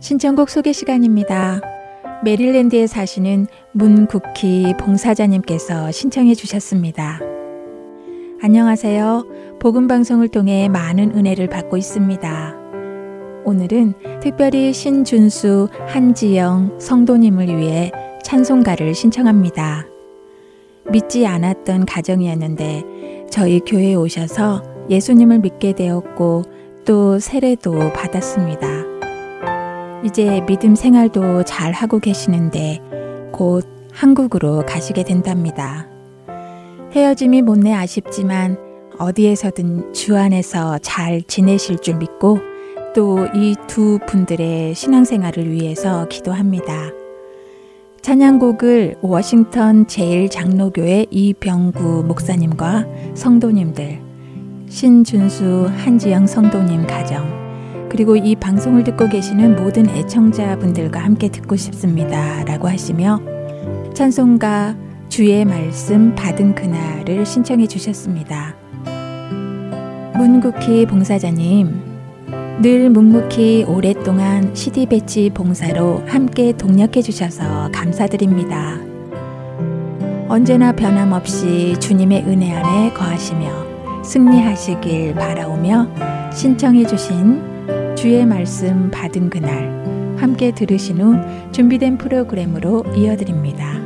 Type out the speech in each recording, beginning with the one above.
신청곡 소개 시간입니다. 메릴랜드에 사시는 문국희 봉사자님께서 신청해 주셨습니다. 안녕하세요. 복음방송을 통해 많은 은혜를 받고 있습니다. 오늘은 특별히 신준수, 한지영 성도님을 위해 찬송가를 신청합니다. 믿지 않았던 가정이었는데 저희 교회에 오셔서 예수님을 믿게 되었고 또 세례도 받았습니다. 이제 믿음 생활도 잘 하고 계시는데 곧 한국으로 가시게 된답니다. 헤어짐이 못내 아쉽지만 어디에서든 주 안에서 잘 지내실 줄 믿고 또 이 두 분들의 신앙생활을 위해서 기도합니다. 찬양곡을 워싱턴 제일장로교회 이병구 목사님과 성도님들, 신준수 한지영 성도님 가정, 그리고 이 방송을 듣고 계시는 모든 애청자분들과 함께 듣고 싶습니다. 라고 하시며 찬송가 주의 말씀 받은 그날을 신청해 주셨습니다. 문국희 봉사자님, 늘 묵묵히 오랫동안 CD 배치 봉사로 함께 동력해 주셔서 감사드립니다. 언제나 변함없이 주님의 은혜 안에 거하시며 승리하시길 바라오며 신청해 주신 주의 말씀 받은 그날 함께 들으신 후 준비된 프로그램으로 이어드립니다.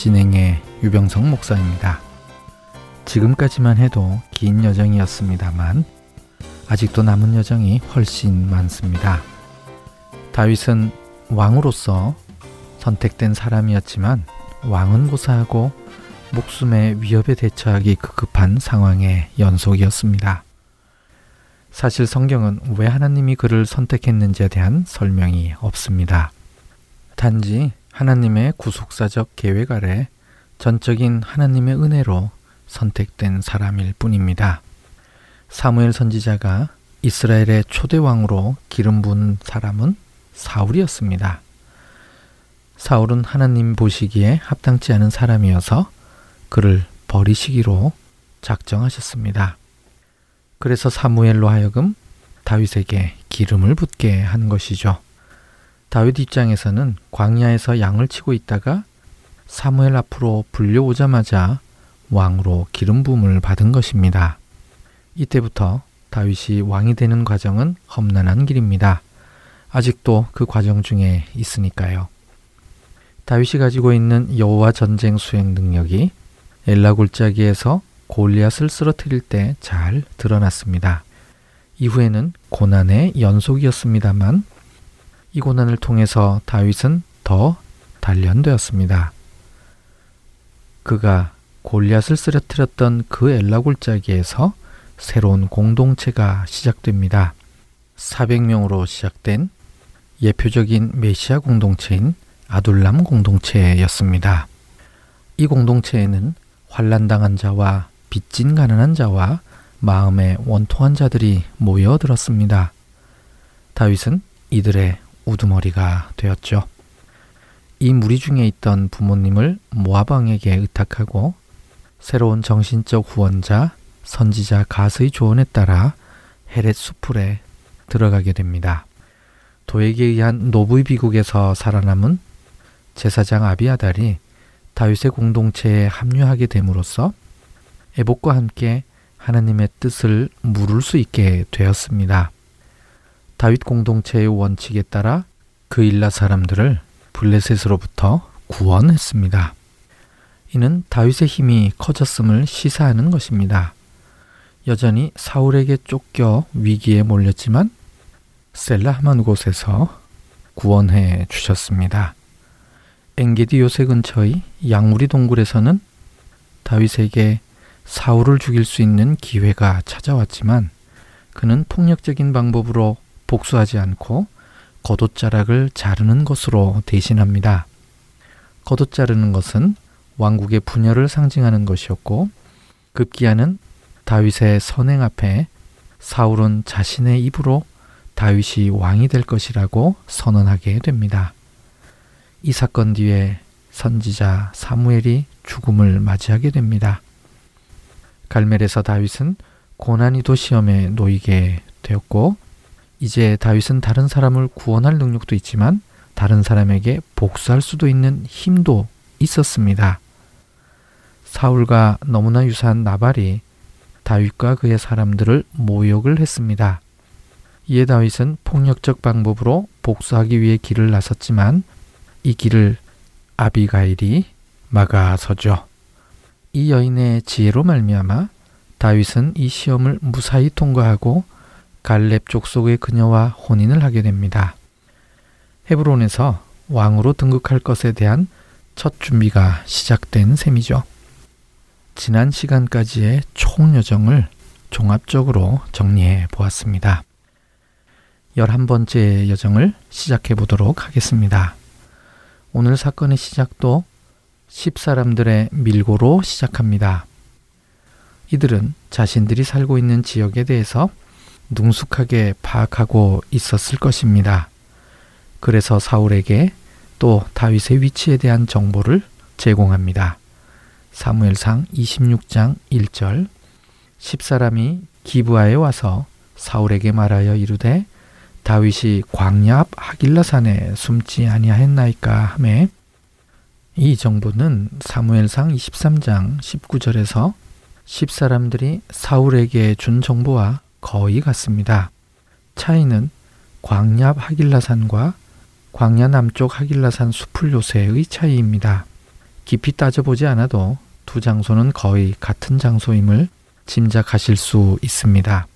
진행의 유병성 목사입니다 지금까지만 해도 긴 여정이었습니다만 아직도 남은 여정이 훨씬 많습니다 다윗은 왕으로서 선택된 사람이었지만 왕은 고사하고 목숨의 위협에 대처하기 급급한 상황의 연속이었습니다. 사실 성경은 왜 하나님이 그를 선택했는지에 대한 설명이 없습니다. 단지 하나님의 구속사적 계획 아래 전적인 하나님의 은혜로 선택된 사람일 뿐입니다. 사무엘 선지자가 이스라엘의 초대 왕으로 기름 부은 사람은 사울이었습니다. 사울은 하나님 보시기에 합당치 않은 사람이어서 그를 버리시기로 작정하셨습니다. 그래서 사무엘로 하여금 다윗에게 기름을 붓게 한 것이죠. 다윗 입장에서는 광야에서 양을 치고 있다가 사무엘 앞으로 불려오자마자 왕으로 기름 부음을 받은 것입니다. 이때부터 다윗이 왕이 되는 과정은 험난한 길입니다. 아직도 그 과정 중에 있으니까요. 다윗이 가지고 있는 여호와 전쟁 수행 능력이 엘라 골짜기에서 골리앗을 쓰러뜨릴 때 잘 드러났습니다. 이후에는 고난의 연속이었습니다만 이 고난을 통해서 다윗은 더 단련되었습니다. 그가 골리앗을 쓰러뜨렸던 그 엘라 골짜기에서 새로운 공동체가 시작됩니다. 400명으로 시작된 예표적인 메시아 공동체인 아둘람 공동체였습니다. 이 공동체에는 환란당한 자와 빚진 가난한 자와 마음에 원통한 자들이 모여들었습니다. 다윗은 이들의 우두머리가 되었죠. 이 무리 중에 있던 부모님을 모아방에게 의탁하고 새로운 정신적 후원자 선지자 가스의 조언에 따라 헤렛 수풀에 들어가게 됩니다. 도에게 의한 노부의 비국에서 살아남은 제사장 아비아달이 다윗의 공동체에 합류하게 됨으로써 애복과 함께 하나님의 뜻을 물을 수 있게 되었습니다. 다윗 공동체의 원칙에 따라 그 일라 사람들을 블레셋으로부터 구원했습니다. 이는 다윗의 힘이 커졌음을 시사하는 것입니다. 여전히 사울에게 쫓겨 위기에 몰렸지만 셀라하만 곳에서 구원해 주셨습니다. 엥게디 요새 근처의 양무리 동굴에서는 다윗에게 사울을 죽일 수 있는 기회가 찾아왔지만 그는 폭력적인 방법으로 복수하지 않고 겉옷자락을 자르는 것으로 대신합니다. 겉옷 자르는 것은 왕국의 분열을 상징하는 것이었고 급기야는 다윗의 선행 앞에 사울은 자신의 입으로 다윗이 왕이 될 것이라고 선언하게 됩니다. 이 사건 뒤에 선지자 사무엘이 죽음을 맞이하게 됩니다. 갈멜에서 다윗은 고난이도 시험에 놓이게 되었고 이제 다윗은 다른 사람을 구원할 능력도 있지만 다른 사람에게 복수할 수도 있는 힘도 있었습니다. 사울과 너무나 유사한 나발이 다윗과 그의 사람들을 모욕을 했습니다. 이에 다윗은 폭력적 방법으로 복수하기 위해 길을 나섰지만 이 길을 아비가일이 막아서죠. 이 여인의 지혜로 말미암아 다윗은 이 시험을 무사히 통과하고 갈렙 족속의 그녀와 혼인을 하게 됩니다. 헤브론에서 왕으로 등극할 것에 대한 첫 준비가 시작된 셈이죠. 지난 시간까지의 총 여정을 종합적으로 정리해 보았습니다. 11번째 여정을 시작해 보도록 하겠습니다. 오늘 사건의 시작도 10사람들의 밀고로 시작합니다. 이들은 자신들이 살고 있는 지역에 대해서 능숙하게 파악하고 있었을 것입니다. 그래서 사울에게 또 다윗의 위치에 대한 정보를 제공합니다. 사무엘상 26장 1절 10사람이 기브아에 와서 사울에게 말하여 이르되 다윗이 광야 앞 하길라산에 숨지 아니하였나이까 하매 이 정보는 사무엘상 23장 19절에서 10사람들이 사울에게 준 정보와 거의 같습니다. 차이는 광야 하길라산과 광야 남쪽 하길라산 수풀 요새의 차이입니다. 깊이 따져보지 않아도 두 장소는 거의 같은 장소임을 짐작하실 수 있습니다.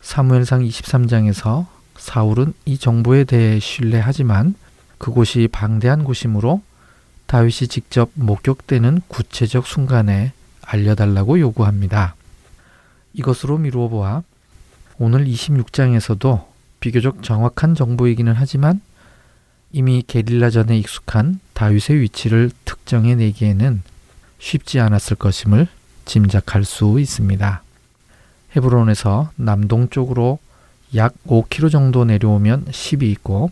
사무엘상 23장에서 사울은 이 정보에 대해 신뢰하지만 그곳이 방대한 곳이므로 다윗이 직접 목격되는 구체적 순간에 알려달라고 요구합니다. 이것으로 미루어 보아 오늘 26장에서도 비교적 정확한 정보이기는 하지만 이미 게릴라전에 익숙한 다윗의 위치를 특정해 내기에는 쉽지 않았을 것임을 짐작할 수 있습니다. 헤브론에서 남동쪽으로 약 5km 정도 내려오면 10이 있고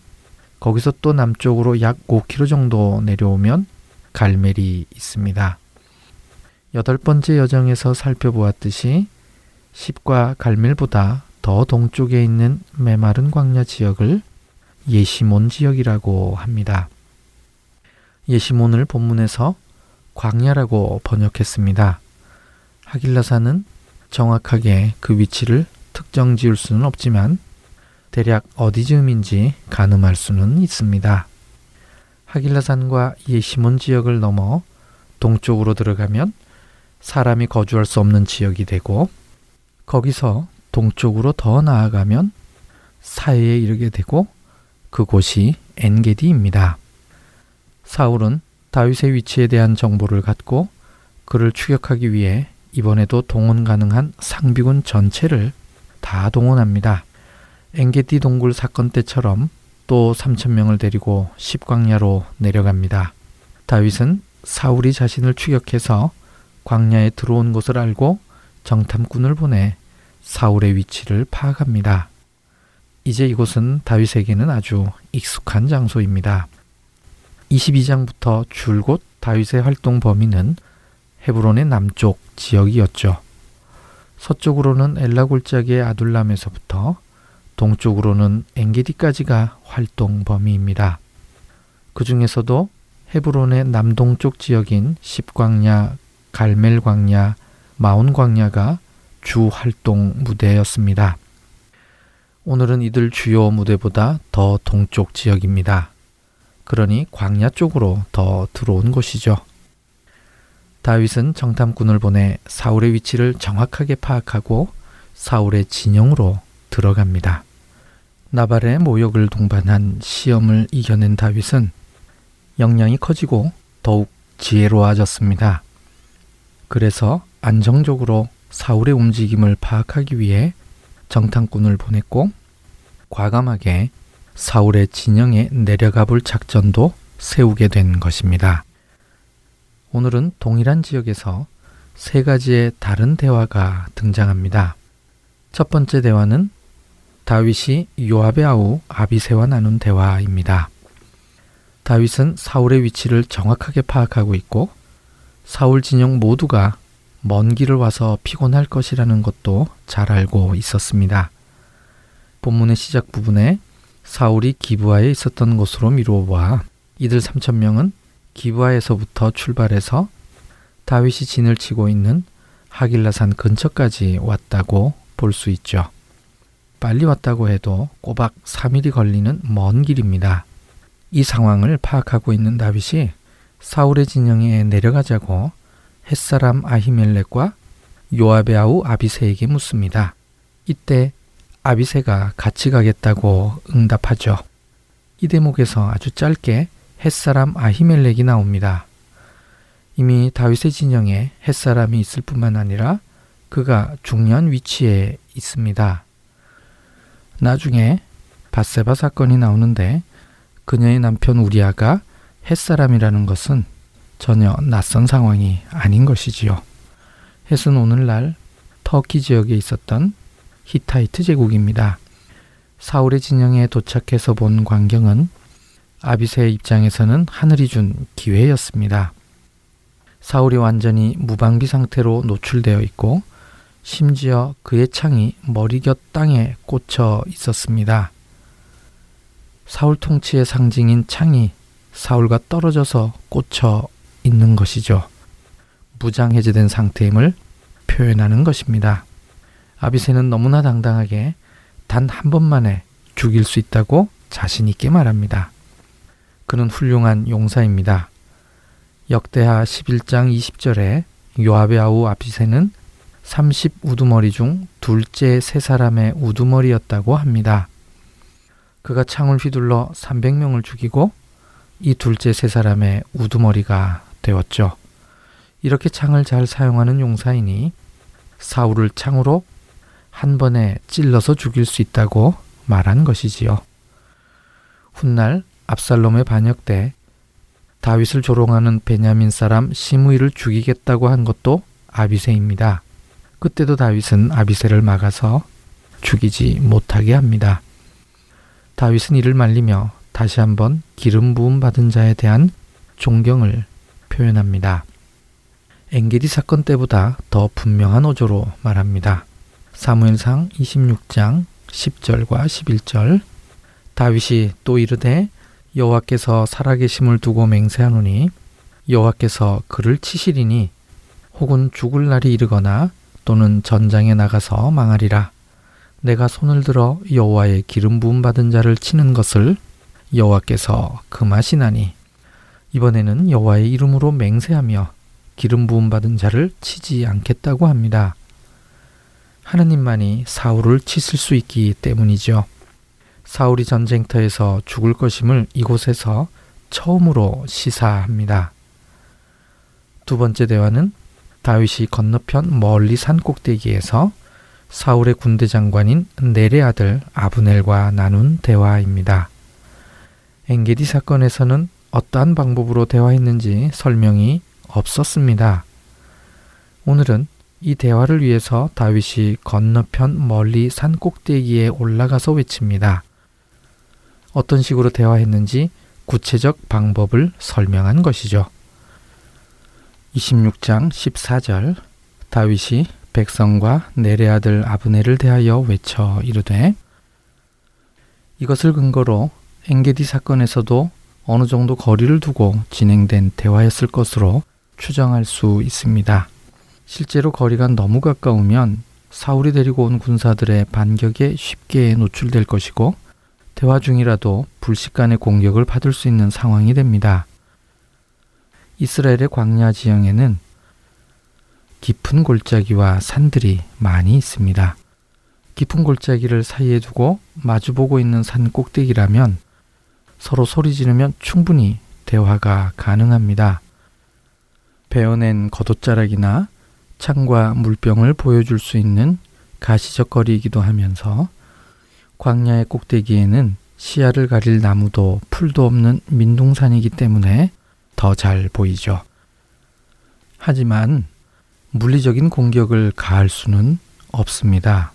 거기서 또 남쪽으로 약 5km 정도 내려오면 갈멜이 있습니다. 여덟 번째 여정에서 살펴보았듯이 십과 갈멜보다 더 동쪽에 있는 메마른 광야 지역을 예시몬 지역이라고 합니다. 예시몬을 본문에서 광야라고 번역했습니다. 하길라산은 정확하게 그 위치를 특정 지을 수는 없지만 대략 어디 즈음인지 가늠할 수는 있습니다. 하길라산과 예시몬 지역을 넘어 동쪽으로 들어가면 사람이 거주할 수 없는 지역이 되고 거기서 동쪽으로 더 나아가면 사해에 이르게 되고 그곳이 엔게디입니다. 사울은 다윗의 위치에 대한 정보를 갖고 그를 추격하기 위해 이번에도 동원 가능한 상비군 전체를 다 동원합니다. 엔게디 동굴 사건 때처럼 또 3천 명을 데리고 십광야로 내려갑니다. 다윗은 사울이 자신을 추격해서 광야에 들어온 것을 알고 정탐꾼을 보내 사울의 위치를 파악합니다. 이제 이곳은 다윗에게는 아주 익숙한 장소입니다. 22장부터 줄곧 다윗의 활동 범위는 헤브론의 남쪽 지역이었죠. 서쪽으로는 엘라 골짜기의 아둘람에서부터 동쪽으로는 엔게디까지가 활동 범위입니다. 그 중에서도 헤브론의 남동쪽 지역인 십광야 갈멜 광야, 마온 광야가 주 활동 무대였습니다. 오늘은 이들 주요 무대보다 더 동쪽 지역입니다. 그러니 광야 쪽으로 더 들어온 곳이죠. 다윗은 정탐꾼을 보내 사울의 위치를 정확하게 파악하고 사울의 진영으로 들어갑니다. 나발의 모욕을 동반한 시험을 이겨낸 다윗은 역량이 커지고 더욱 지혜로워졌습니다. 그래서 안정적으로 사울의 움직임을 파악하기 위해 정탐꾼을 보냈고 과감하게 사울의 진영에 내려가 볼 작전도 세우게 된 것입니다. 오늘은 동일한 지역에서 세 가지의 다른 대화가 등장합니다. 첫 번째 대화는 다윗이 요압의 아우 아비세와 나눈 대화입니다. 다윗은 사울의 위치를 정확하게 파악하고 있고 사울 진영 모두가 먼 길을 와서 피곤할 것이라는 것도 잘 알고 있었습니다. 본문의 시작 부분에 사울이 기부하에 있었던 곳으로 미루어 봐 이들 3천 명은 기부하에서부터 출발해서 다윗이 진을 치고 있는 하길라산 근처까지 왔다고 볼 수 있죠. 빨리 왔다고 해도 꼬박 3일이 걸리는 먼 길입니다. 이 상황을 파악하고 있는 다윗이 사울의 진영에 내려가자고 햇사람 아히멜렉과 요압의 아우 아비세에게 묻습니다. 이때 아비세가 같이 가겠다고 응답하죠. 이 대목에서 아주 짧게 햇사람 아히멜렉이 나옵니다. 이미 다윗의 진영에 햇사람이 있을 뿐만 아니라 그가 중요한 위치에 있습니다. 나중에 바세바 사건이 나오는데 그녀의 남편 우리아가 햇사람이라는 것은 전혀 낯선 상황이 아닌 것이지요. 햇은 오늘날 터키 지역에 있었던 히타이트 제국입니다. 사울의 진영에 도착해서 본 광경은 아비세의 입장에서는 하늘이 준 기회였습니다. 사울이 완전히 무방비 상태로 노출되어 있고 심지어 그의 창이 머리 곁 땅에 꽂혀 있었습니다. 사울 통치의 상징인 창이 사울과 떨어져서 꽂혀 있는 것이죠. 무장해제된 상태임을 표현하는 것입니다. 아비세는 너무나 당당하게 단 한 번만에 죽일 수 있다고 자신 있게 말합니다. 그는 훌륭한 용사입니다. 역대하 11장 20절에 요압의 아우 아비세는 30 우두머리 중 둘째 세 사람의 우두머리였다고 합니다. 그가 창을 휘둘러 300명을 죽이고 이 둘째 세 사람의 우두머리가 되었죠. 이렇게 창을 잘 사용하는 용사이니 사울을 창으로 한 번에 찔러서 죽일 수 있다고 말한 것이지요. 훗날 압살롬의 반역 때 다윗을 조롱하는 베냐민 사람 시므이를 죽이겠다고 한 것도 아비세입니다. 그때도 다윗은 아비세를 막아서 죽이지 못하게 합니다. 다윗은 이를 말리며 다시 한번 기름 부음 받은 자에 대한 존경을 표현합니다. 엥게디 사건 때보다 더 분명한 어조로 말합니다. 사무엘상 26장 10절과 11절 다윗이 또 이르되 여호와께서 살아계심을 두고 맹세하노니 여호와께서 그를 치시리니 혹은 죽을 날이 이르거나 또는 전장에 나가서 망하리라 내가 손을 들어 여호와의 기름 부음 받은 자를 치는 것을 여호와께서 금하시나니 이번에는 여호와의 이름으로 맹세하며 기름 부음 받은 자를 치지 않겠다고 합니다. 하느님만이 사울을 치실 수 있기 때문이죠. 사울이 전쟁터에서 죽을 것임을 이곳에서 처음으로 시사합니다. 두 번째 대화는 다윗이 건너편 멀리 산 꼭대기에서 사울의 군대 장관인 넬의 아들 아브넬과 나눈 대화입니다. 엥게디 사건에서는 어떠한 방법으로 대화했는지 설명이 없었습니다. 오늘은 이 대화를 위해서 다윗이 건너편 멀리 산 꼭대기에 올라가서 외칩니다. 어떤 식으로 대화했는지 구체적 방법을 설명한 것이죠. 26장 14절 다윗이 백성과 내레 아들 아브네를 대하여 외쳐 이르되 이것을 근거로 엥게디 사건에서도 어느 정도 거리를 두고 진행된 대화였을 것으로 추정할 수 있습니다. 실제로 거리가 너무 가까우면 사울이 데리고 온 군사들의 반격에 쉽게 노출될 것이고 대화 중이라도 불식간의 공격을 받을 수 있는 상황이 됩니다. 이스라엘의 광야 지형에는 깊은 골짜기와 산들이 많이 있습니다. 깊은 골짜기를 사이에 두고 마주보고 있는 산 꼭대기라면 서로 소리 지르면 충분히 대화가 가능합니다. 베어낸 겉옷자락이나 창과 물병을 보여줄 수 있는 가시적 거리이기도 하면서 광야의 꼭대기에는 시야를 가릴 나무도 풀도 없는 민둥산이기 때문에 더 잘 보이죠. 하지만 물리적인 공격을 가할 수는 없습니다.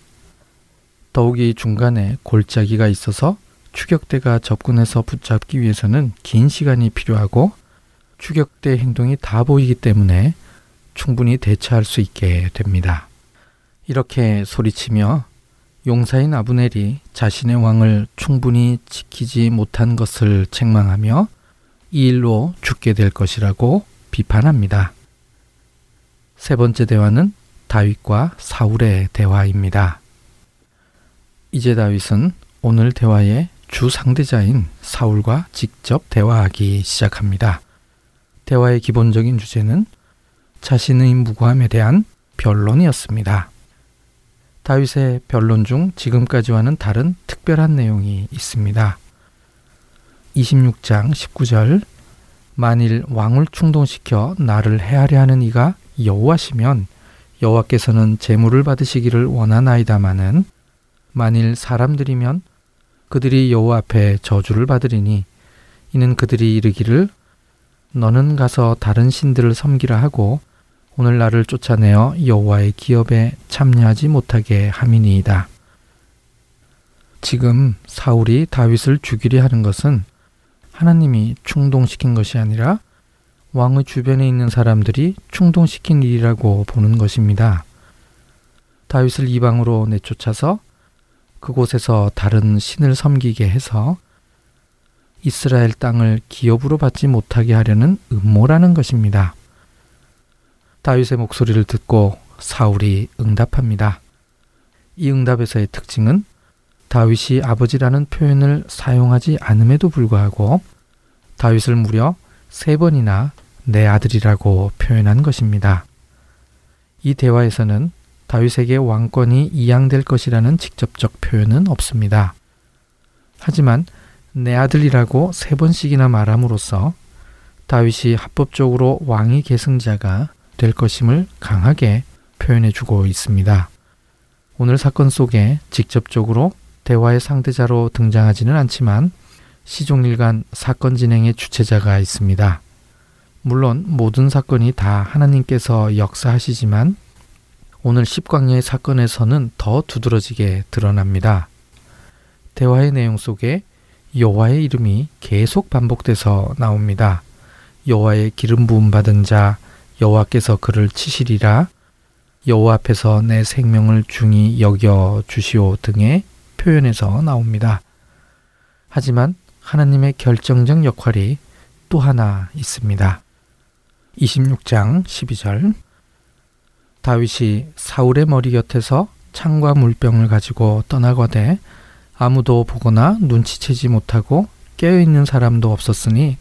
더욱이 중간에 골짜기가 있어서 추격대가 접근해서 붙잡기 위해서는 긴 시간이 필요하고 추격대 행동이 다 보이기 때문에 충분히 대처할 수 있게 됩니다. 이렇게 소리치며 용사인 아브넬이 자신의 왕을 충분히 지키지 못한 것을 책망하며 이 일로 죽게 될 것이라고 비판합니다. 세 번째 대화는 다윗과 사울의 대화입니다. 이제 다윗은 오늘 대화의 주 상대자인 사울과 직접 대화하기 시작합니다. 대화의 기본적인 주제는 자신의 무고함에 대한 변론이었습니다. 다윗의 변론 중 지금까지와는 다른 특별한 내용이 있습니다. 26장 19절 만일 왕을 충동시켜 나를 해하려 하는 이가 여호와시면 여호와께서는 제물을 받으시기를 원하나이다마는 만일 사람들이면 그들이 여호와 앞에 저주를 받으리니 이는 그들이 이르기를 너는 가서 다른 신들을 섬기라 하고 오늘 나를 쫓아내어 여호와의 기업에 참여하지 못하게 함이니이다. 지금 사울이 다윗을 죽이려 하는 것은 하나님이 충동시킨 것이 아니라 왕의 주변에 있는 사람들이 충동시킨 일이라고 보는 것입니다. 다윗을 이방으로 내쫓아서 그곳에서 다른 신을 섬기게 해서 이스라엘 땅을 기업으로 받지 못하게 하려는 음모라는 것입니다. 다윗의 목소리를 듣고 사울이 응답합니다. 이 응답에서의 특징은 다윗이 아버지라는 표현을 사용하지 않음에도 불구하고 다윗을 무려 세 번이나 내 아들이라고 표현한 것입니다. 이 대화에서는 다윗에게 왕권이 이양될 것이라는 직접적 표현은 없습니다. 하지만 내 아들이라고 세 번씩이나 말함으로써 다윗이 합법적으로 왕의 계승자가 될 것임을 강하게 표현해 주고 있습니다. 오늘 사건 속에 직접적으로 대화의 상대자로 등장하지는 않지만 시종일관 사건 진행의 주체자가 있습니다. 물론 모든 사건이 다 하나님께서 역사하시지만 오늘 십광야의 사건에서는 더 두드러지게 드러납니다. 대화의 내용 속에 여호와의 이름이 계속 반복돼서 나옵니다. 여호와의 기름 부음 받은 자 여호와께서 그를 치시리라 여호와 앞에서 내 생명을 중히 여겨 주시오 등의 표현에서 나옵니다. 하지만 하나님의 결정적 역할이 또 하나 있습니다. 26장 12절 다윗이 사울의 머리 곁에서 창과 물병을 가지고 떠나거대 아무도 보거나 눈치채지 못하고 깨어있는 사람도 없었으니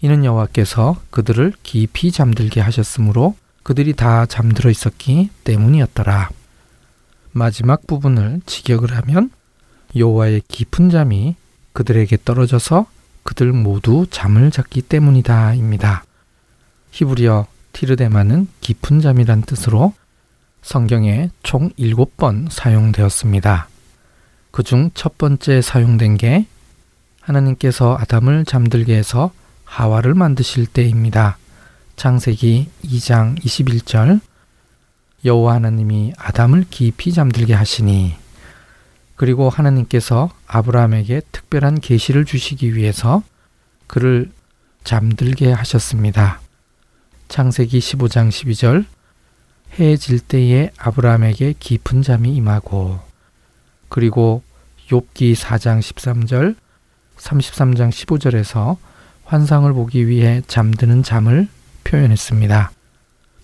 이는 여호와께서 그들을 깊이 잠들게 하셨으므로 그들이 다 잠들어 있었기 때문이었더라. 마지막 부분을 직역을 하면 여호와의 깊은 잠이 그들에게 떨어져서 그들 모두 잠을 잤기 때문이다입니다. 히브리어 티르데마는 깊은 잠이란 뜻으로 성경에 총 7번 사용되었습니다. 그중 첫 번째 사용된 게 하나님께서 아담을 잠들게 해서 하와를 만드실 때입니다. 창세기 2장 21절 여호와 하나님이 아담을 깊이 잠들게 하시니 그리고 하나님께서 아브라함에게 특별한 계시를 주시기 위해서 그를 잠들게 하셨습니다. 창세기 15장 12절 해 질 때에 아브라함에게 깊은 잠이 임하고 그리고 욥기 4장 13절 33장 15절에서 환상을 보기 위해 잠드는 잠을 표현했습니다.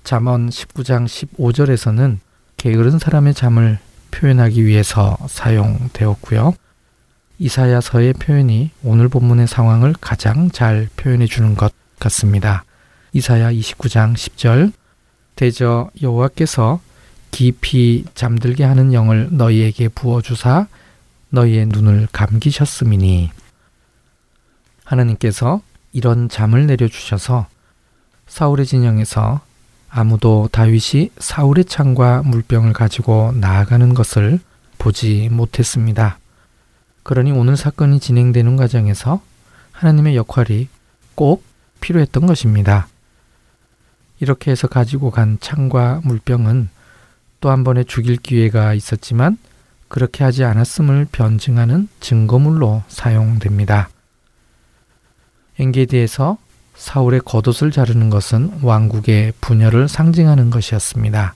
잠언 19장 15절에서는 게으른 사람의 잠을 표현하기 위해서 사용되었고요. 이사야서의 표현이 오늘 본문의 상황을 가장 잘 표현해 주는 것 같습니다. 이사야 29장 10절 대저 여호와께서 깊이 잠들게 하는 영을 너희에게 부어 주사 너희의 눈을 감기셨음이니 하나님께서 이런 잠을 내려 주셔서 사울의 진영에서 아무도 다윗이 사울의 창과 물병을 가지고 나아가는 것을 보지 못했습니다. 그러니 오늘 사건이 진행되는 과정에서 하나님의 역할이 꼭 필요했던 것입니다. 이렇게 해서 가지고 간 창과 물병은 또 한 번의 죽일 기회가 있었지만 그렇게 하지 않았음을 변증하는 증거물로 사용됩니다. 엔게디에서 사울의 겉옷을 자르는 것은 왕국의 분열을 상징하는 것이었습니다.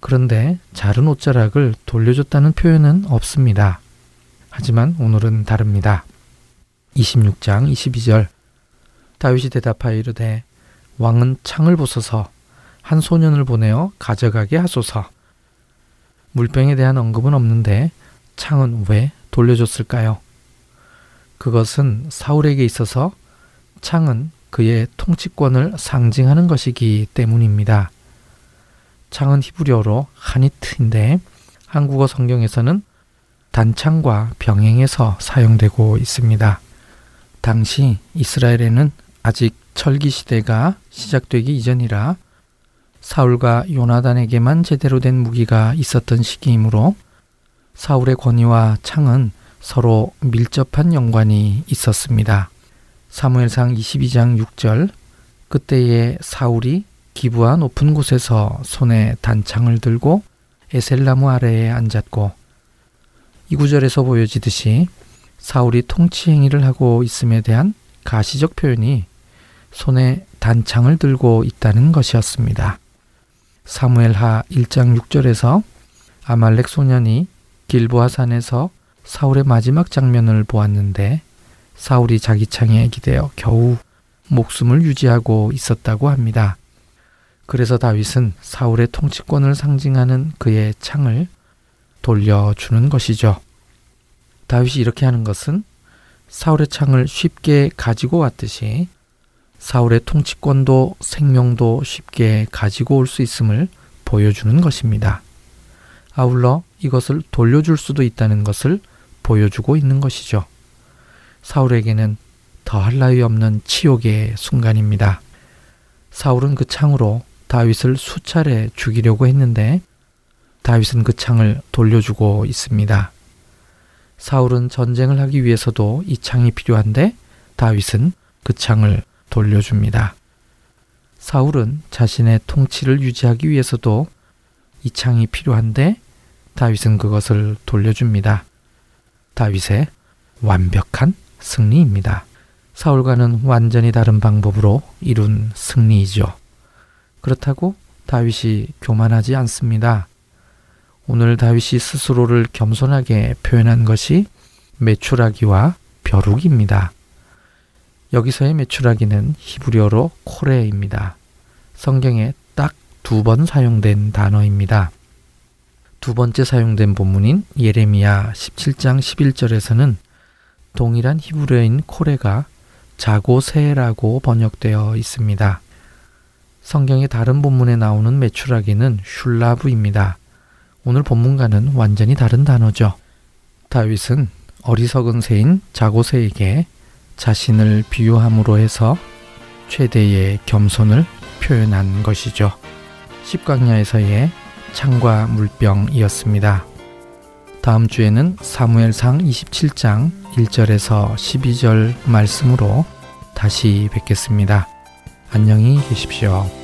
그런데 자른 옷자락을 돌려줬다는 표현은 없습니다. 하지만 오늘은 다릅니다. 26장 22절 다윗이 대답하여 이르되 왕은 창을 부숴서 한 소년을 보내어 가져가게 하소서. 물병에 대한 언급은 없는데 창은 왜 돌려줬을까요? 그것은 사울에게 있어서 창은 그의 통치권을 상징하는 것이기 때문입니다. 창은 히브리어로 하니트인데 한국어 성경에서는 단창과 병행해서 사용되고 있습니다. 당시 이스라엘에는 아직 철기 시대가 시작되기 이전이라 사울과 요나단에게만 제대로 된 무기가 있었던 시기이므로 사울의 권위와 창은 서로 밀접한 연관이 있었습니다. 사무엘상 22장 6절 그때에 사울이 기부와 높은 곳에서 손에 단창을 들고 에셀나무 아래에 앉았고 이 구절에서 보여지듯이 사울이 통치 행위를 하고 있음에 대한 가시적 표현이 손에 단창을 들고 있다는 것이었습니다. 사무엘하 1장 6절에서 아말렉 소년이 길보아 산에서 사울의 마지막 장면을 보았는데 사울이 자기 창에 기대어 겨우 목숨을 유지하고 있었다고 합니다. 그래서 다윗은 사울의 통치권을 상징하는 그의 창을 돌려주는 것이죠. 다윗이 이렇게 하는 것은 사울의 창을 쉽게 가지고 왔듯이 사울의 통치권도 생명도 쉽게 가지고 올 수 있음을 보여주는 것입니다. 아울러 이것을 돌려줄 수도 있다는 것을 보여주고 있는 것이죠. 사울에게는 더할 나위 없는 치욕의 순간입니다. 사울은 그 창으로 다윗을 수차례 죽이려고 했는데 다윗은 그 창을 돌려주고 있습니다. 사울은 전쟁을 하기 위해서도 이 창이 필요한데 다윗은 그 창을 돌려줍니다. 사울은 자신의 통치를 유지하기 위해서도 이 창이 필요한데 다윗은 그것을 돌려줍니다. 다윗의 완벽한 승리입니다. 사울과는 완전히 다른 방법으로 이룬 승리이죠. 그렇다고 다윗이 교만하지 않습니다. 오늘 다윗이 스스로를 겸손하게 표현한 것이 메추라기와 벼룩입니다. 여기서의 메추라기는 히브리어로 코레입니다. 성경에 딱 두 번 사용된 단어입니다. 두 번째 사용된 본문인 예레미야 17장 11절에서는 동일한 히브리어인 코레가 자고세라고 번역되어 있습니다. 성경의 다른 본문에 나오는 메추라기는 슐라브입니다. 오늘 본문과는 완전히 다른 단어죠. 다윗은 어리석은 새인 자고새에게 자신을 비유함으로 해서 최대의 겸손을 표현한 것이죠. 십광야에서의 창과 물병이었습니다. 다음 주에는 사무엘상 27장 1절에서 12절 말씀으로 다시 뵙겠습니다. 안녕히 계십시오.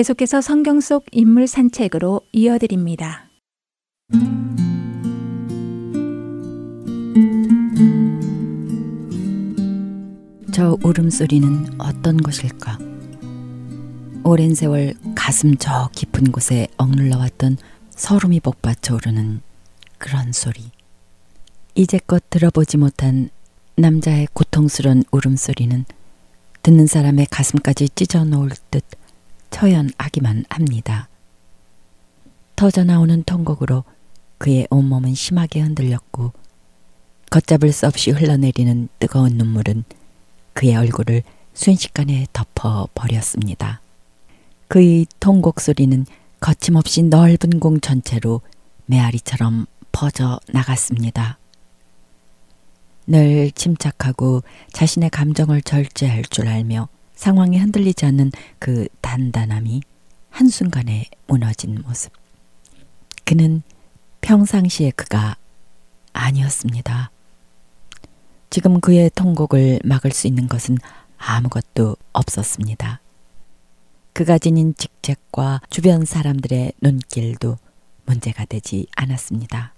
계속해서 성경 속 인물 산책으로 이어드립니다. 저 울음소리는 어떤 것일까? 오랜 세월 가슴 저 깊은 곳에 억눌러왔던 서름이 복받쳐 오르는 그런 소리. 이제껏 들어보지 못한 남자의 고통스런 울음소리는 듣는 사람의 가슴까지 찢어 놓을 듯 처연하기만 합니다. 터져 나오는 통곡으로 그의 온몸은 심하게 흔들렸고 걷잡을 수 없이 흘러내리는 뜨거운 눈물은 그의 얼굴을 순식간에 덮어 버렸습니다. 그의 통곡 소리는 거침없이 넓은 공 전체로 메아리처럼 퍼져 나갔습니다. 늘 침착하고 자신의 감정을 절제할 줄 알며 상황에 흔들리지 않는 그 단단함이 한순간에 무너진 모습. 그는 평상시의 그가 아니었습니다. 지금 그의 통곡을 막을 수 있는 것은 아무것도 없었습니다. 그가 지닌 직책과 주변 사람들의 눈길도 문제가 되지 않았습니다.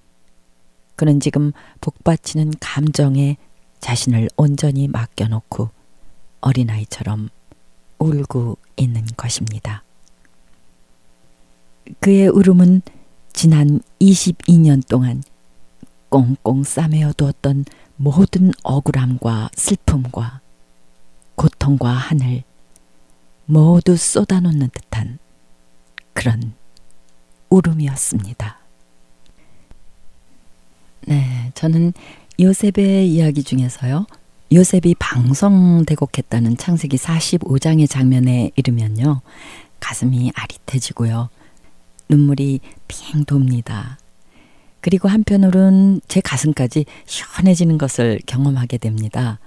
그는 지금 복받치는 감정에 자신을 온전히 맡겨놓고 어린아이처럼 울고 있는 것입니다. 그의 울음은 지난 22년 동안 꽁꽁 싸매어 두었던 모든 억울함과 슬픔과 고통과 하늘 모두 쏟아놓는 듯한 그런 울음이었습니다. 네, 저는 요셉의 이야기 중에서요. 요셉이 방성대곡했다는 창세기 45장의 장면에 이르면요. 가슴이 아릿해지고요. 눈물이 핑 돕니다. 그리고 한편으론 제 가슴까지 시원해지는 것을 경험하게 됩니다.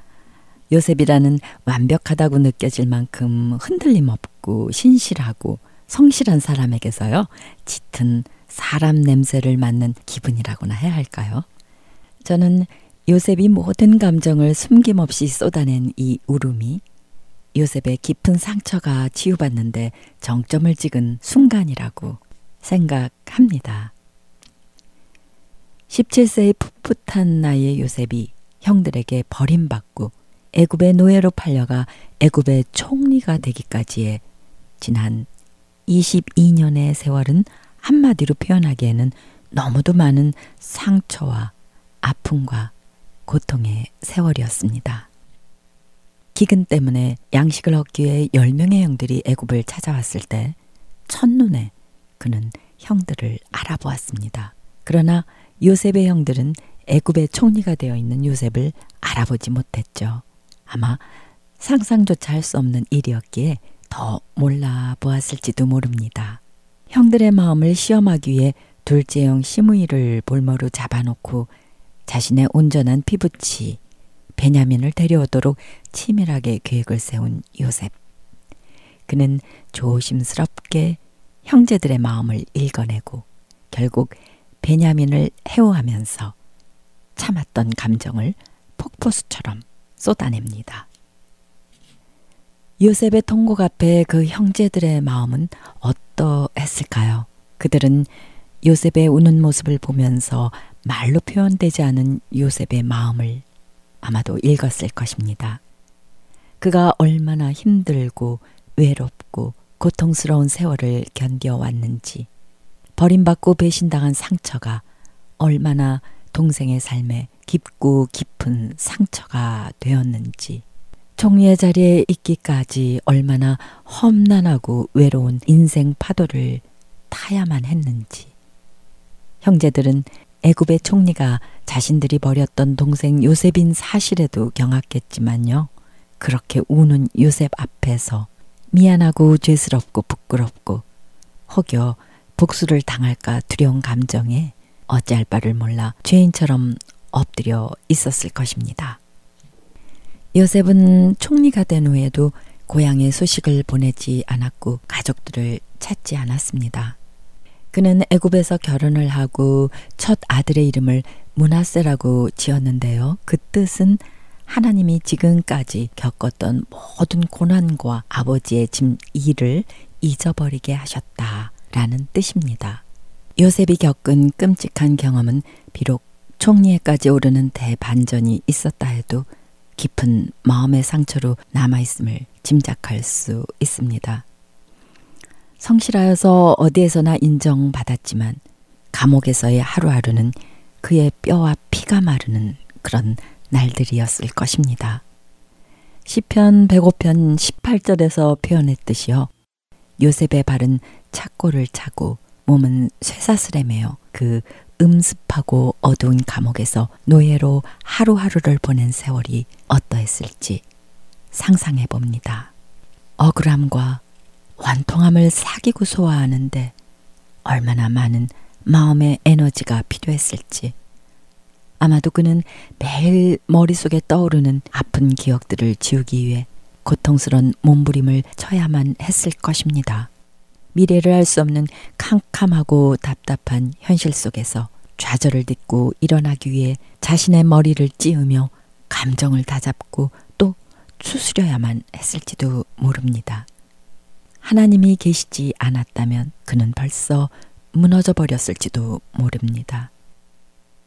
요셉이라는 완벽하다고 느껴질 만큼 흔들림 없고 신실하고 성실한 사람에게서요. 짙은 사람 냄새를 맡는 기분이라고나 해야 할까요? 저는 요셉이 모든 감정을 숨김없이 쏟아낸 이 울음이 요셉의 깊은 상처가 치유받는데 정점을 찍은 순간이라고 생각합니다. 17세의 풋풋한 나이의 요셉이 형들에게 버림받고 애굽의 노예로 팔려가 애굽의 총리가 되기까지의 지난 22년의 세월은 한마디로 표현하기에는 너무도 많은 상처와 아픔과 고통의 세월이었습니다. 기근 때문에 양식을 얻기 위해 10명의 형들이 애굽을 찾아왔을 때 첫눈에 그는 형들을 알아보았습니다. 그러나 요셉의 형들은 애굽의 총리가 되어 있는 요셉을 알아보지 못했죠. 아마 상상조차 할 수 없는 일이었기에 더 몰라보았을지도 모릅니다. 형들의 마음을 시험하기 위해 둘째 형 시므이를 볼모로 잡아놓고 자신의 온전한 피부치 베냐민을 데려오도록 치밀하게 계획을 세운 요셉. 그는 조심스럽게 형제들의 마음을 읽어내고 결국 베냐민을 해오하면서 참았던 감정을 폭포수처럼 쏟아냅니다. 요셉의 통곡 앞에 그 형제들의 마음은 어떠했을까요? 그들은 요셉의 우는 모습을 보면서 말로 표현되지 않은 요셉의 마음을 아마도 읽었을 것입니다. 그가 얼마나 힘들고 외롭고 고통스러운 세월을 견뎌왔는지, 버림받고 배신당한 상처가 얼마나 동생의 삶에 깊고 깊은 상처가 되었는지, 총리의 자리에 있기까지 얼마나 험난하고 외로운 인생 파도를 타야만 했는지, 형제들은 애굽의 총리가 자신들이 버렸던 동생 요셉인 사실에도 경악했지만요. 그렇게 우는 요셉 앞에서 미안하고 죄스럽고 부끄럽고 혹여 복수를 당할까 두려운 감정에 어찌할 바를 몰라 죄인처럼 엎드려 있었을 것입니다. 요셉은 총리가 된 후에도 고향에 소식을 보내지 않았고 가족들을 찾지 않았습니다. 그는 애굽에서 결혼을 하고 첫 아들의 이름을 문하세라고 지었는데요. 그 뜻은 하나님이 지금까지 겪었던 모든 고난과 아버지의 짐 일을 잊어버리게 하셨다라는 뜻입니다. 요셉이 겪은 끔찍한 경험은 비록 총리에까지 오르는 대반전이 있었다 해도 깊은 마음의 상처로 남아있음을 짐작할 수 있습니다. 성실하여서 어디에서나 인정받았지만 감옥에서의 하루하루는 그의 뼈와 피가 마르는 그런 날들이었을 것입니다. 시편 105편 18절에서 표현했듯이요. 요셉의 발은 착고를 차고 몸은 쇠사슬에 매여 그 음습하고 어두운 감옥에서 노예로 하루하루를 보낸 세월이 어떠했을지 상상해 봅니다. 억울함과 완통함을 사귀고 소화하는데 얼마나 많은 마음의 에너지가 필요했을지 아마도 그는 매일 머릿속에 떠오르는 아픈 기억들을 지우기 위해 고통스런 몸부림을 쳐야만 했을 것입니다. 미래를 알 수 없는 캄캄하고 답답한 현실 속에서 좌절을 딛고 일어나기 위해 자신의 머리를 찌으며 감정을 다잡고 또 추스려야만 했을지도 모릅니다. 하나님이 계시지 않았다면 그는 벌써 무너져 버렸을지도 모릅니다.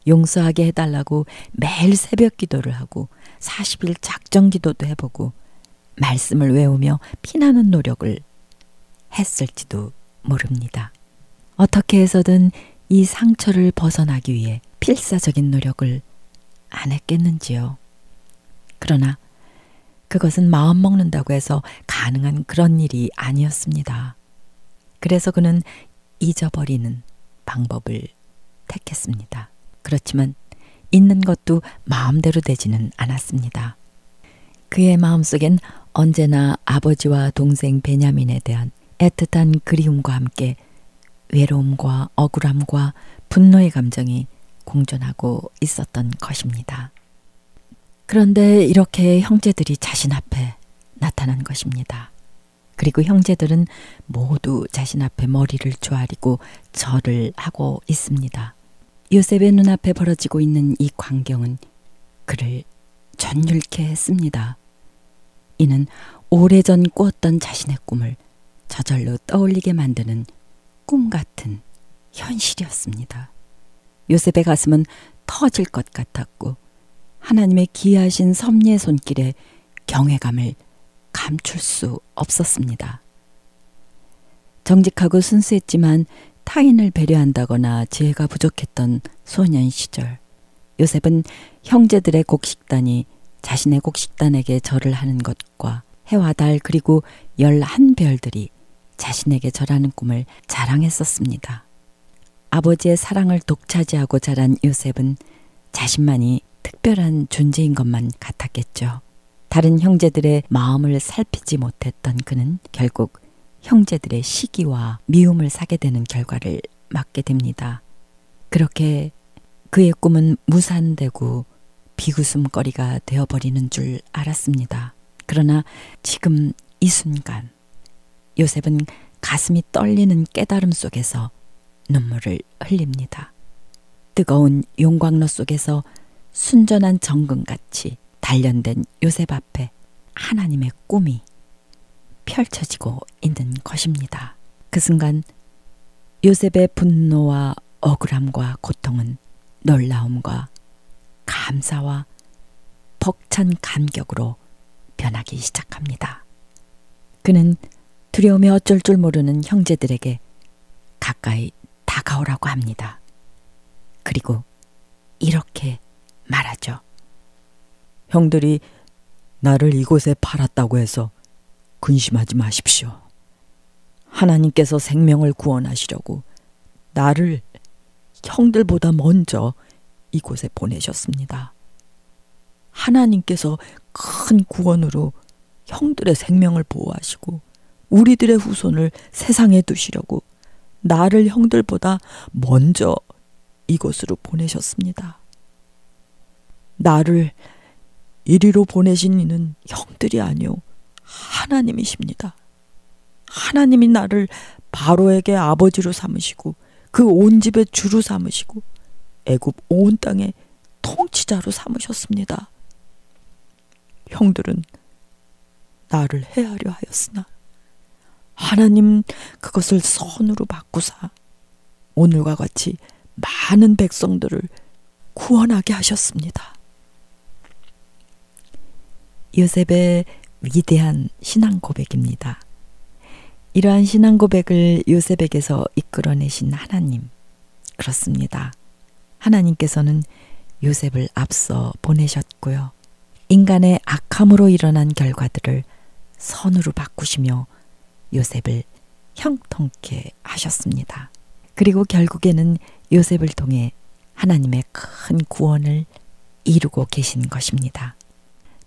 용서하게 해달라고 매일 새벽 기도를 하고 40일 작정 기도도 해보고 말씀을 외우며 피나는 노력을 했을지도 모릅니다. 어떻게 해서든 이 상처를 벗어나기 위해 필사적인 노력을 안 했겠는지요. 그러나 그것은 마음 먹는다고 해서 가능한 그런 일이 아니었습니다. 그래서 그는 잊어버리는 방법을 택했습니다. 그렇지만 있는 것도 마음대로 되지는 않았습니다. 그의 마음속엔 언제나 아버지와 동생 베냐민에 대한 애틋한 그리움과 함께 외로움과 억울함과 분노의 감정이 공존하고 있었던 것입니다. 그런데 이렇게 형제들이 자신 앞에 나타난 것입니다. 그리고 형제들은 모두 자신 앞에 머리를 조아리고 절을 하고 있습니다. 요셉의 눈앞에 벌어지고 있는 이 광경은 그를 전율케 했습니다. 이는 오래전 꾸었던 자신의 꿈을 저절로 떠올리게 만드는 꿈 같은 현실이었습니다. 요셉의 가슴은 터질 것 같았고 하나님의 기이하신 섭리의 손길에 경외감을 감출 수 없었습니다. 정직하고 순수했지만 타인을 배려한다거나 지혜가 부족했던 소년 시절 요셉은 형제들의 곡식단이 자신의 곡식단에게 절을 하는 것과 해와 달 그리고 열한 별들이 자신에게 절하는 꿈을 자랑했었습니다. 아버지의 사랑을 독차지하고 자란 요셉은 자신만이 특별한 존재인 것만 같았겠죠. 다른 형제들의 마음을 살피지 못했던 그는 결국 형제들의 시기와 미움을 사게 되는 결과를 맞게 됩니다. 그렇게 그의 꿈은 무산되고 비웃음거리가 되어버리는 줄 알았습니다. 그러나 지금 이 순간 요셉은 가슴이 떨리는 깨달음 속에서 눈물을 흘립니다. 뜨거운 용광로 속에서 순전한 정금같이 단련된 요셉 앞에 하나님의 꿈이 펼쳐지고 있는 것입니다. 그 순간 요셉의 분노와 억울함과 고통은 놀라움과 감사와 벅찬 감격으로 변하기 시작합니다. 그는 두려움에 어쩔 줄 모르는 형제들에게 가까이 다가오라고 합니다. 그리고 이렇게 말하죠. 형들이 나를 이곳에 팔았다고 해서 근심하지 마십시오. 하나님께서 생명을 구원하시려고 나를 형들보다 먼저 이곳에 보내셨습니다. 하나님께서 큰 구원으로 형들의 생명을 보호하시고 우리들의 후손을 세상에 두시려고 나를 형들보다 먼저 이곳으로 보내셨습니다. 나를 이리로 보내신 이는 형들이 아니요 하나님이십니다. 하나님이 나를 바로에게 아버지로 삼으시고 그 온 집의 주로 삼으시고 애굽 온 땅의 통치자로 삼으셨습니다. 형들은 나를 해하려 하였으나 하나님 그것을 선으로 바꾸사 오늘과 같이 많은 백성들을 구원하게 하셨습니다. 요셉의 위대한 신앙 고백입니다. 이러한 신앙 고백을 요셉에게서 이끌어내신 하나님. 그렇습니다. 하나님께서는 요셉을 앞서 보내셨고요. 인간의 악함으로 일어난 결과들을 선으로 바꾸시며 요셉을 형통케 하셨습니다. 그리고 결국에는 요셉을 통해 하나님의 큰 구원을 이루고 계신 것입니다.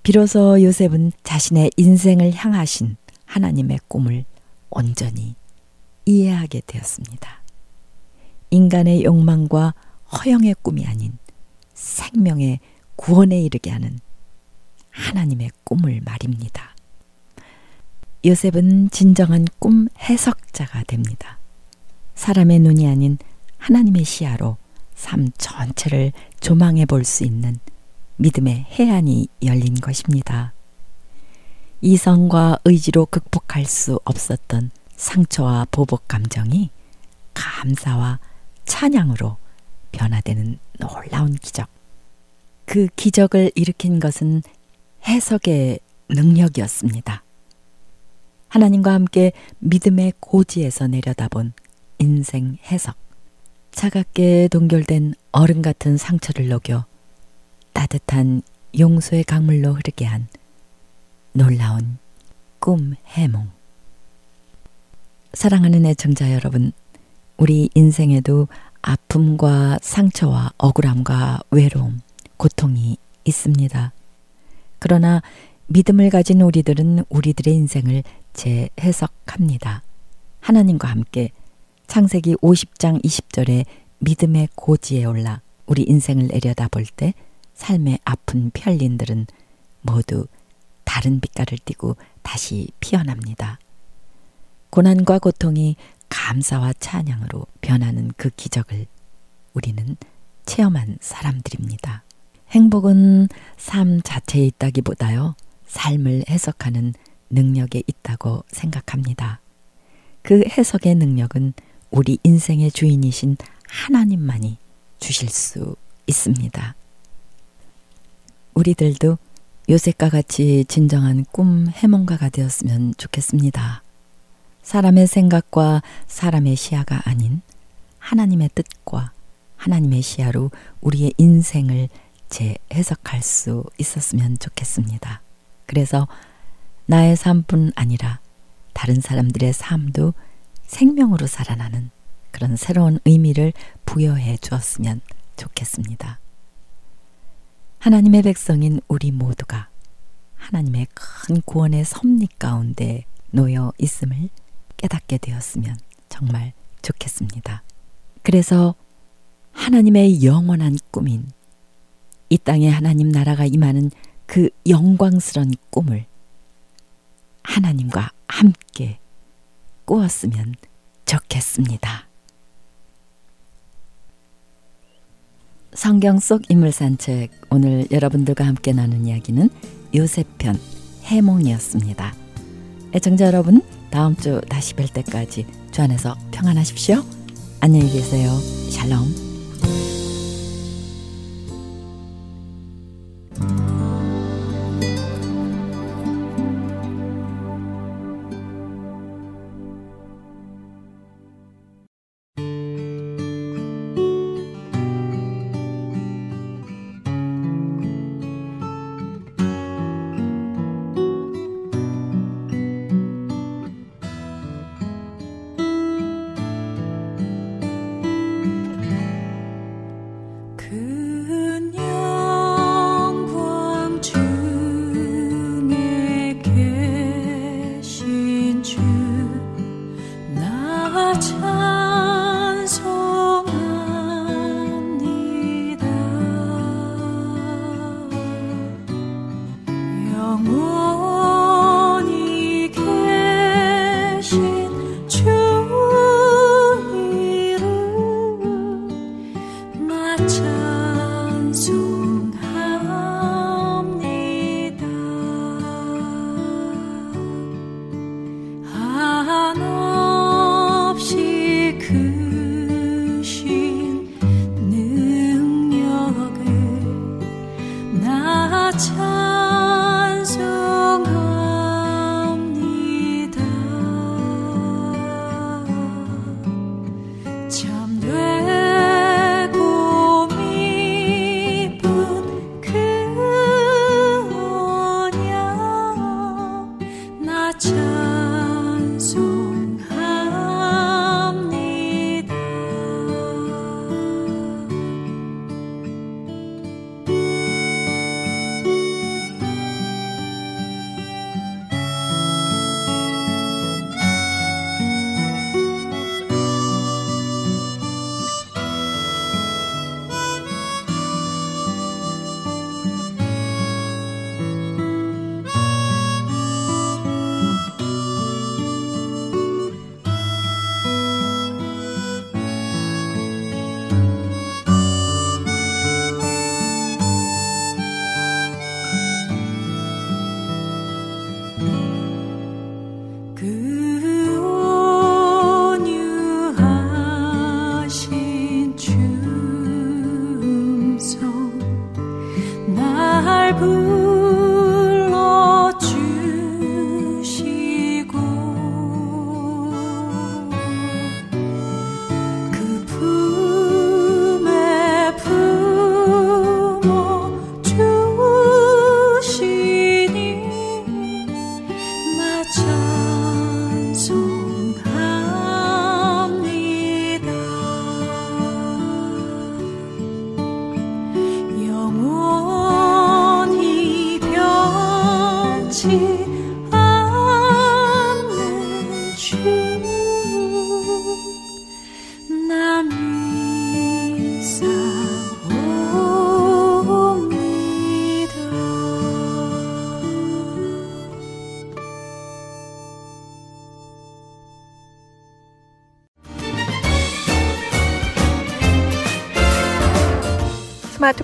비로소 요셉은 자신의 인생을 향하신 하나님의 꿈을 온전히 이해하게 되었습니다. 인간의 욕망과 허영의 꿈이 아닌 생명의 구원에 이르게 하는 하나님의 꿈을 말입니다. 요셉은 진정한 꿈 해석자가 됩니다. 사람의 눈이 아닌 하나님의 시야로 삶 전체를 조망해 볼 수 있는 믿음의 해안이 열린 것입니다. 이성과 의지로 극복할 수 없었던 상처와 보복 감정이 감사와 찬양으로 변화되는 놀라운 기적. 그 기적을 일으킨 것은 해석의 능력이었습니다. 하나님과 함께 믿음의 고지에서 내려다본 인생 해석. 차갑게 동결된 얼음 같은 상처를 녹여 따뜻한 용서의 강물로 흐르게 한 놀라운 꿈 해몽. 사랑하는 애청자 여러분, 우리 인생에도 아픔과 상처와 억울함과 외로움, 고통이 있습니다. 그러나 믿음을 가진 우리들은 우리들의 인생을 재해석합니다. 하나님과 함께 창세기 50장 20절에 믿음의 고지에 올라 우리 인생을 내려다 볼 때 삶의 아픈 편린들은 모두 다른 빛깔을 띠고 다시 피어납니다. 고난과 고통이 감사와 찬양으로 변하는 그 기적을 우리는 체험한 사람들입니다. 행복은 삶 자체에 있다기보다요, 삶을 해석하는 능력에 있다고 생각합니다. 그 해석의 능력은 우리 인생의 주인이신 하나님만이 주실 수 있습니다. 우리들도 요셉과 같이 진정한 꿈 해몽가가 되었으면 좋겠습니다. 사람의 생각과 사람의 시야가 아닌 하나님의 뜻과 하나님의 시야로 우리의 인생을 재해석할 수 있었으면 좋겠습니다. 그래서 나의 삶뿐 아니라 다른 사람들의 삶도 생명으로 살아나는 그런 새로운 의미를 부여해 주었으면 좋겠습니다. 하나님의 백성인 우리 모두가 하나님의 큰 구원의 섭리 가운데 놓여 있음을 깨닫게 되었으면 정말 좋겠습니다. 그래서 하나님의 영원한 꿈인 이 땅에 하나님 나라가 임하는 그 영광스런 꿈을 하나님과 함께 꾸었으면 좋겠습니다. 성경 속 인물 산책 오늘 여러분들과 함께 나눈 이야기는 요셉편 해몽이었습니다. 애청자 여러분 다음 주 다시 뵐 때까지 주 안에서 평안하십시오. 안녕히 계세요. 샬롬.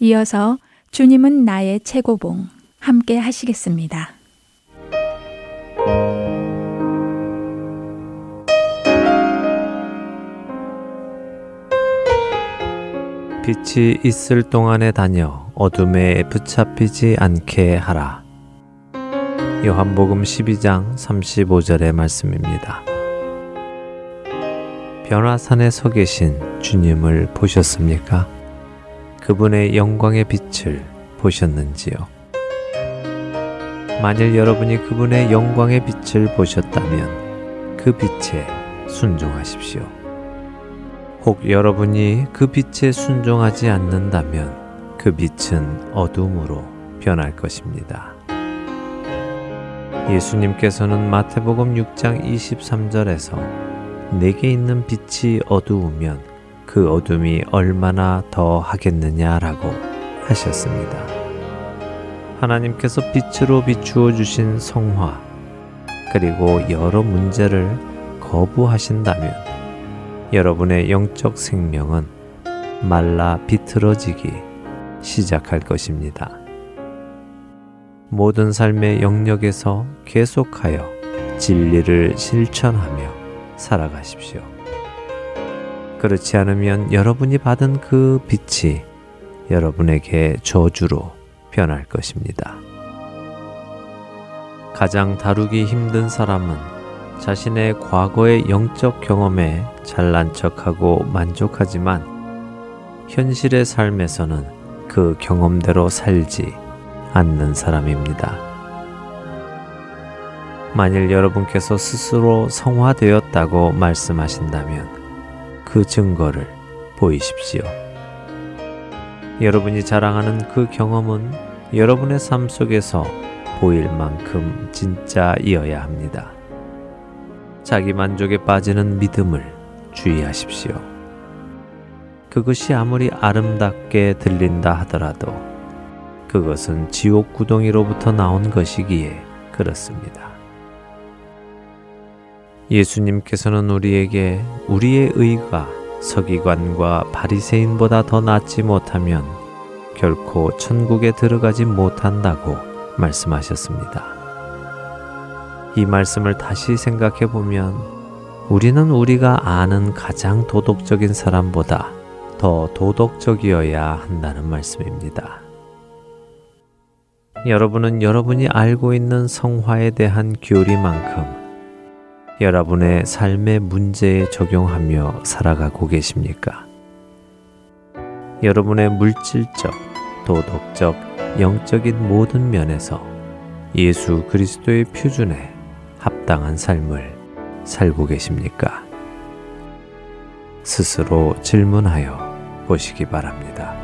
이어서 주님은 나의 최고봉 함께 하시겠습니다. 빛이 있을 동안에 다녀 어둠에 붙잡히지 않게 하라. 요한복음 12장 35절의 말씀입니다. 변화산에 서 계신 주님을 보셨습니까? 그분의 영광의 빛을 보셨는지요? 만일 여러분이 그분의 영광의 빛을 보셨다면 그 빛에 순종하십시오. 혹 여러분이 그 빛에 순종하지 않는다면 그 빛은 어둠으로 변할 것입니다. 예수님께서는 마태복음 6장 23절에서 내게 있는 빛이 어두우면 그 어둠이 얼마나 더 하겠느냐라고 하셨습니다. 하나님께서 빛으로 비추어 주신 성화, 그리고 여러 문제를 거부하신다면 여러분의 영적 생명은 말라 비틀어지기 시작할 것입니다. 모든 삶의 영역에서 계속하여 진리를 실천하며 살아가십시오. 그렇지 않으면 여러분이 받은 그 빛이 여러분에게 저주로 변할 것입니다. 가장 다루기 힘든 사람은 자신의 과거의 영적 경험에 잘난 척하고 만족하지만 현실의 삶에서는 그 경험대로 살지 않는 사람입니다. 만일 여러분께서 스스로 성화되었다고 말씀하신다면 그 증거를 보이십시오. 여러분이 자랑하는 그 경험은 여러분의 삶 속에서 보일 만큼 진짜이어야 합니다. 자기 만족에 빠지는 믿음을 주의하십시오. 그것이 아무리 아름답게 들린다 하더라도 그것은 지옥 구덩이로부터 나온 것이기에 그렇습니다. 예수님께서는 우리에게 우리의 의가 서기관과 바리새인보다 더 낫지 못하면 결코 천국에 들어가지 못한다고 말씀하셨습니다. 이 말씀을 다시 생각해 보면 우리는 우리가 아는 가장 도덕적인 사람보다 더 도덕적이어야 한다는 말씀입니다. 여러분은 여러분이 알고 있는 성화에 대한 교리만큼 여러분의 삶의 문제에 적용하며 살아가고 계십니까? 여러분의 물질적, 도덕적, 영적인 모든 면에서 예수 그리스도의 표준에 합당한 삶을 살고 계십니까? 스스로 질문하여 보시기 바랍니다.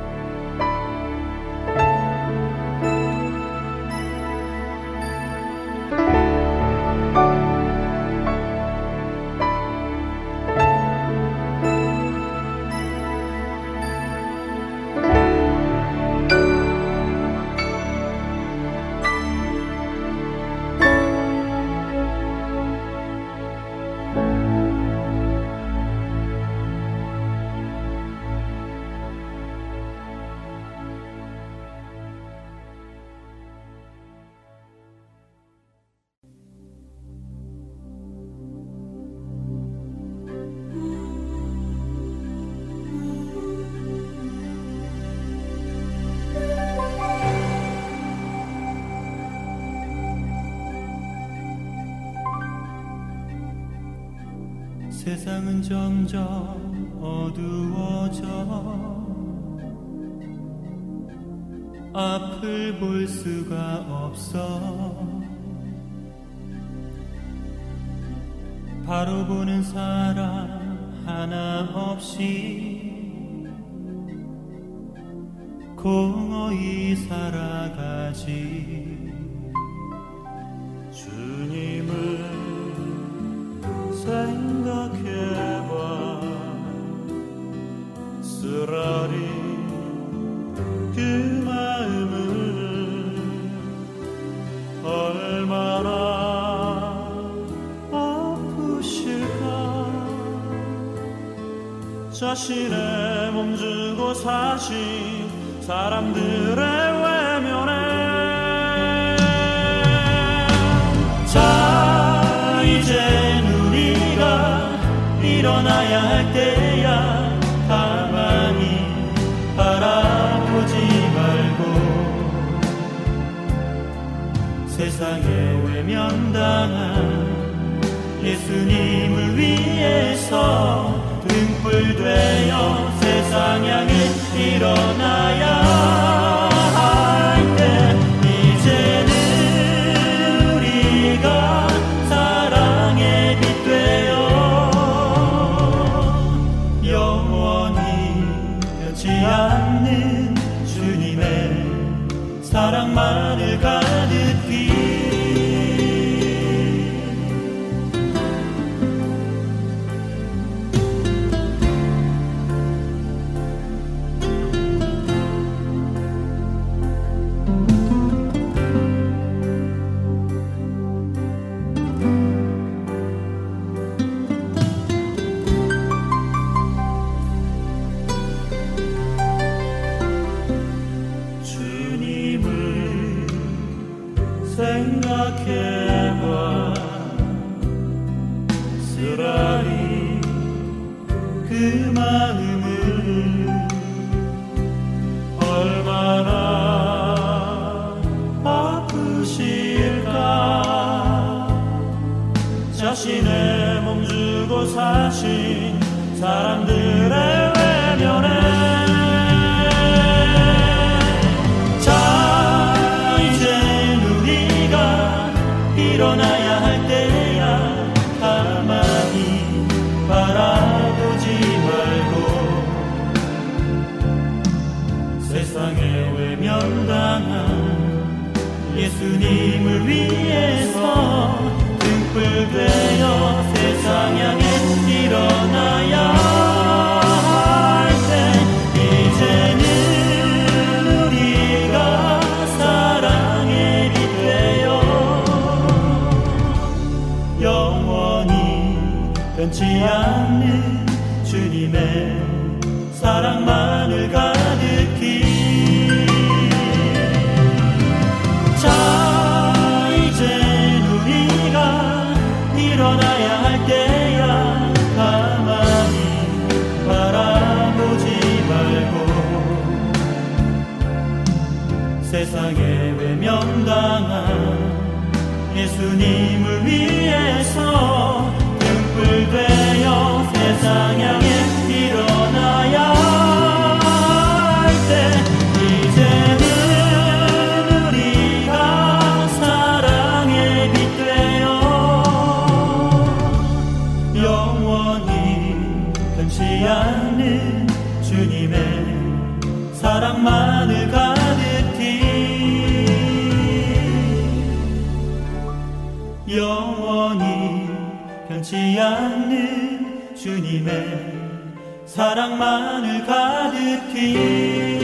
세상은 점점 어두워져 앞을 볼 수가 없어. 바로 보는 사람 하나 없이 공허히 살아가지 사람들의 외면에 자 이젠 우리가 일어나야 할 때야. 가만히 바라보지 말고. 세상에 외면당한 예수님을 위해서 등불 되어 세상 향해 일어나야 일어나야 할 때야. 가만히 바라보지 말고. 세상 세상에 외면당한 예수님을 위해서 않는 주님의 사랑만을 가득히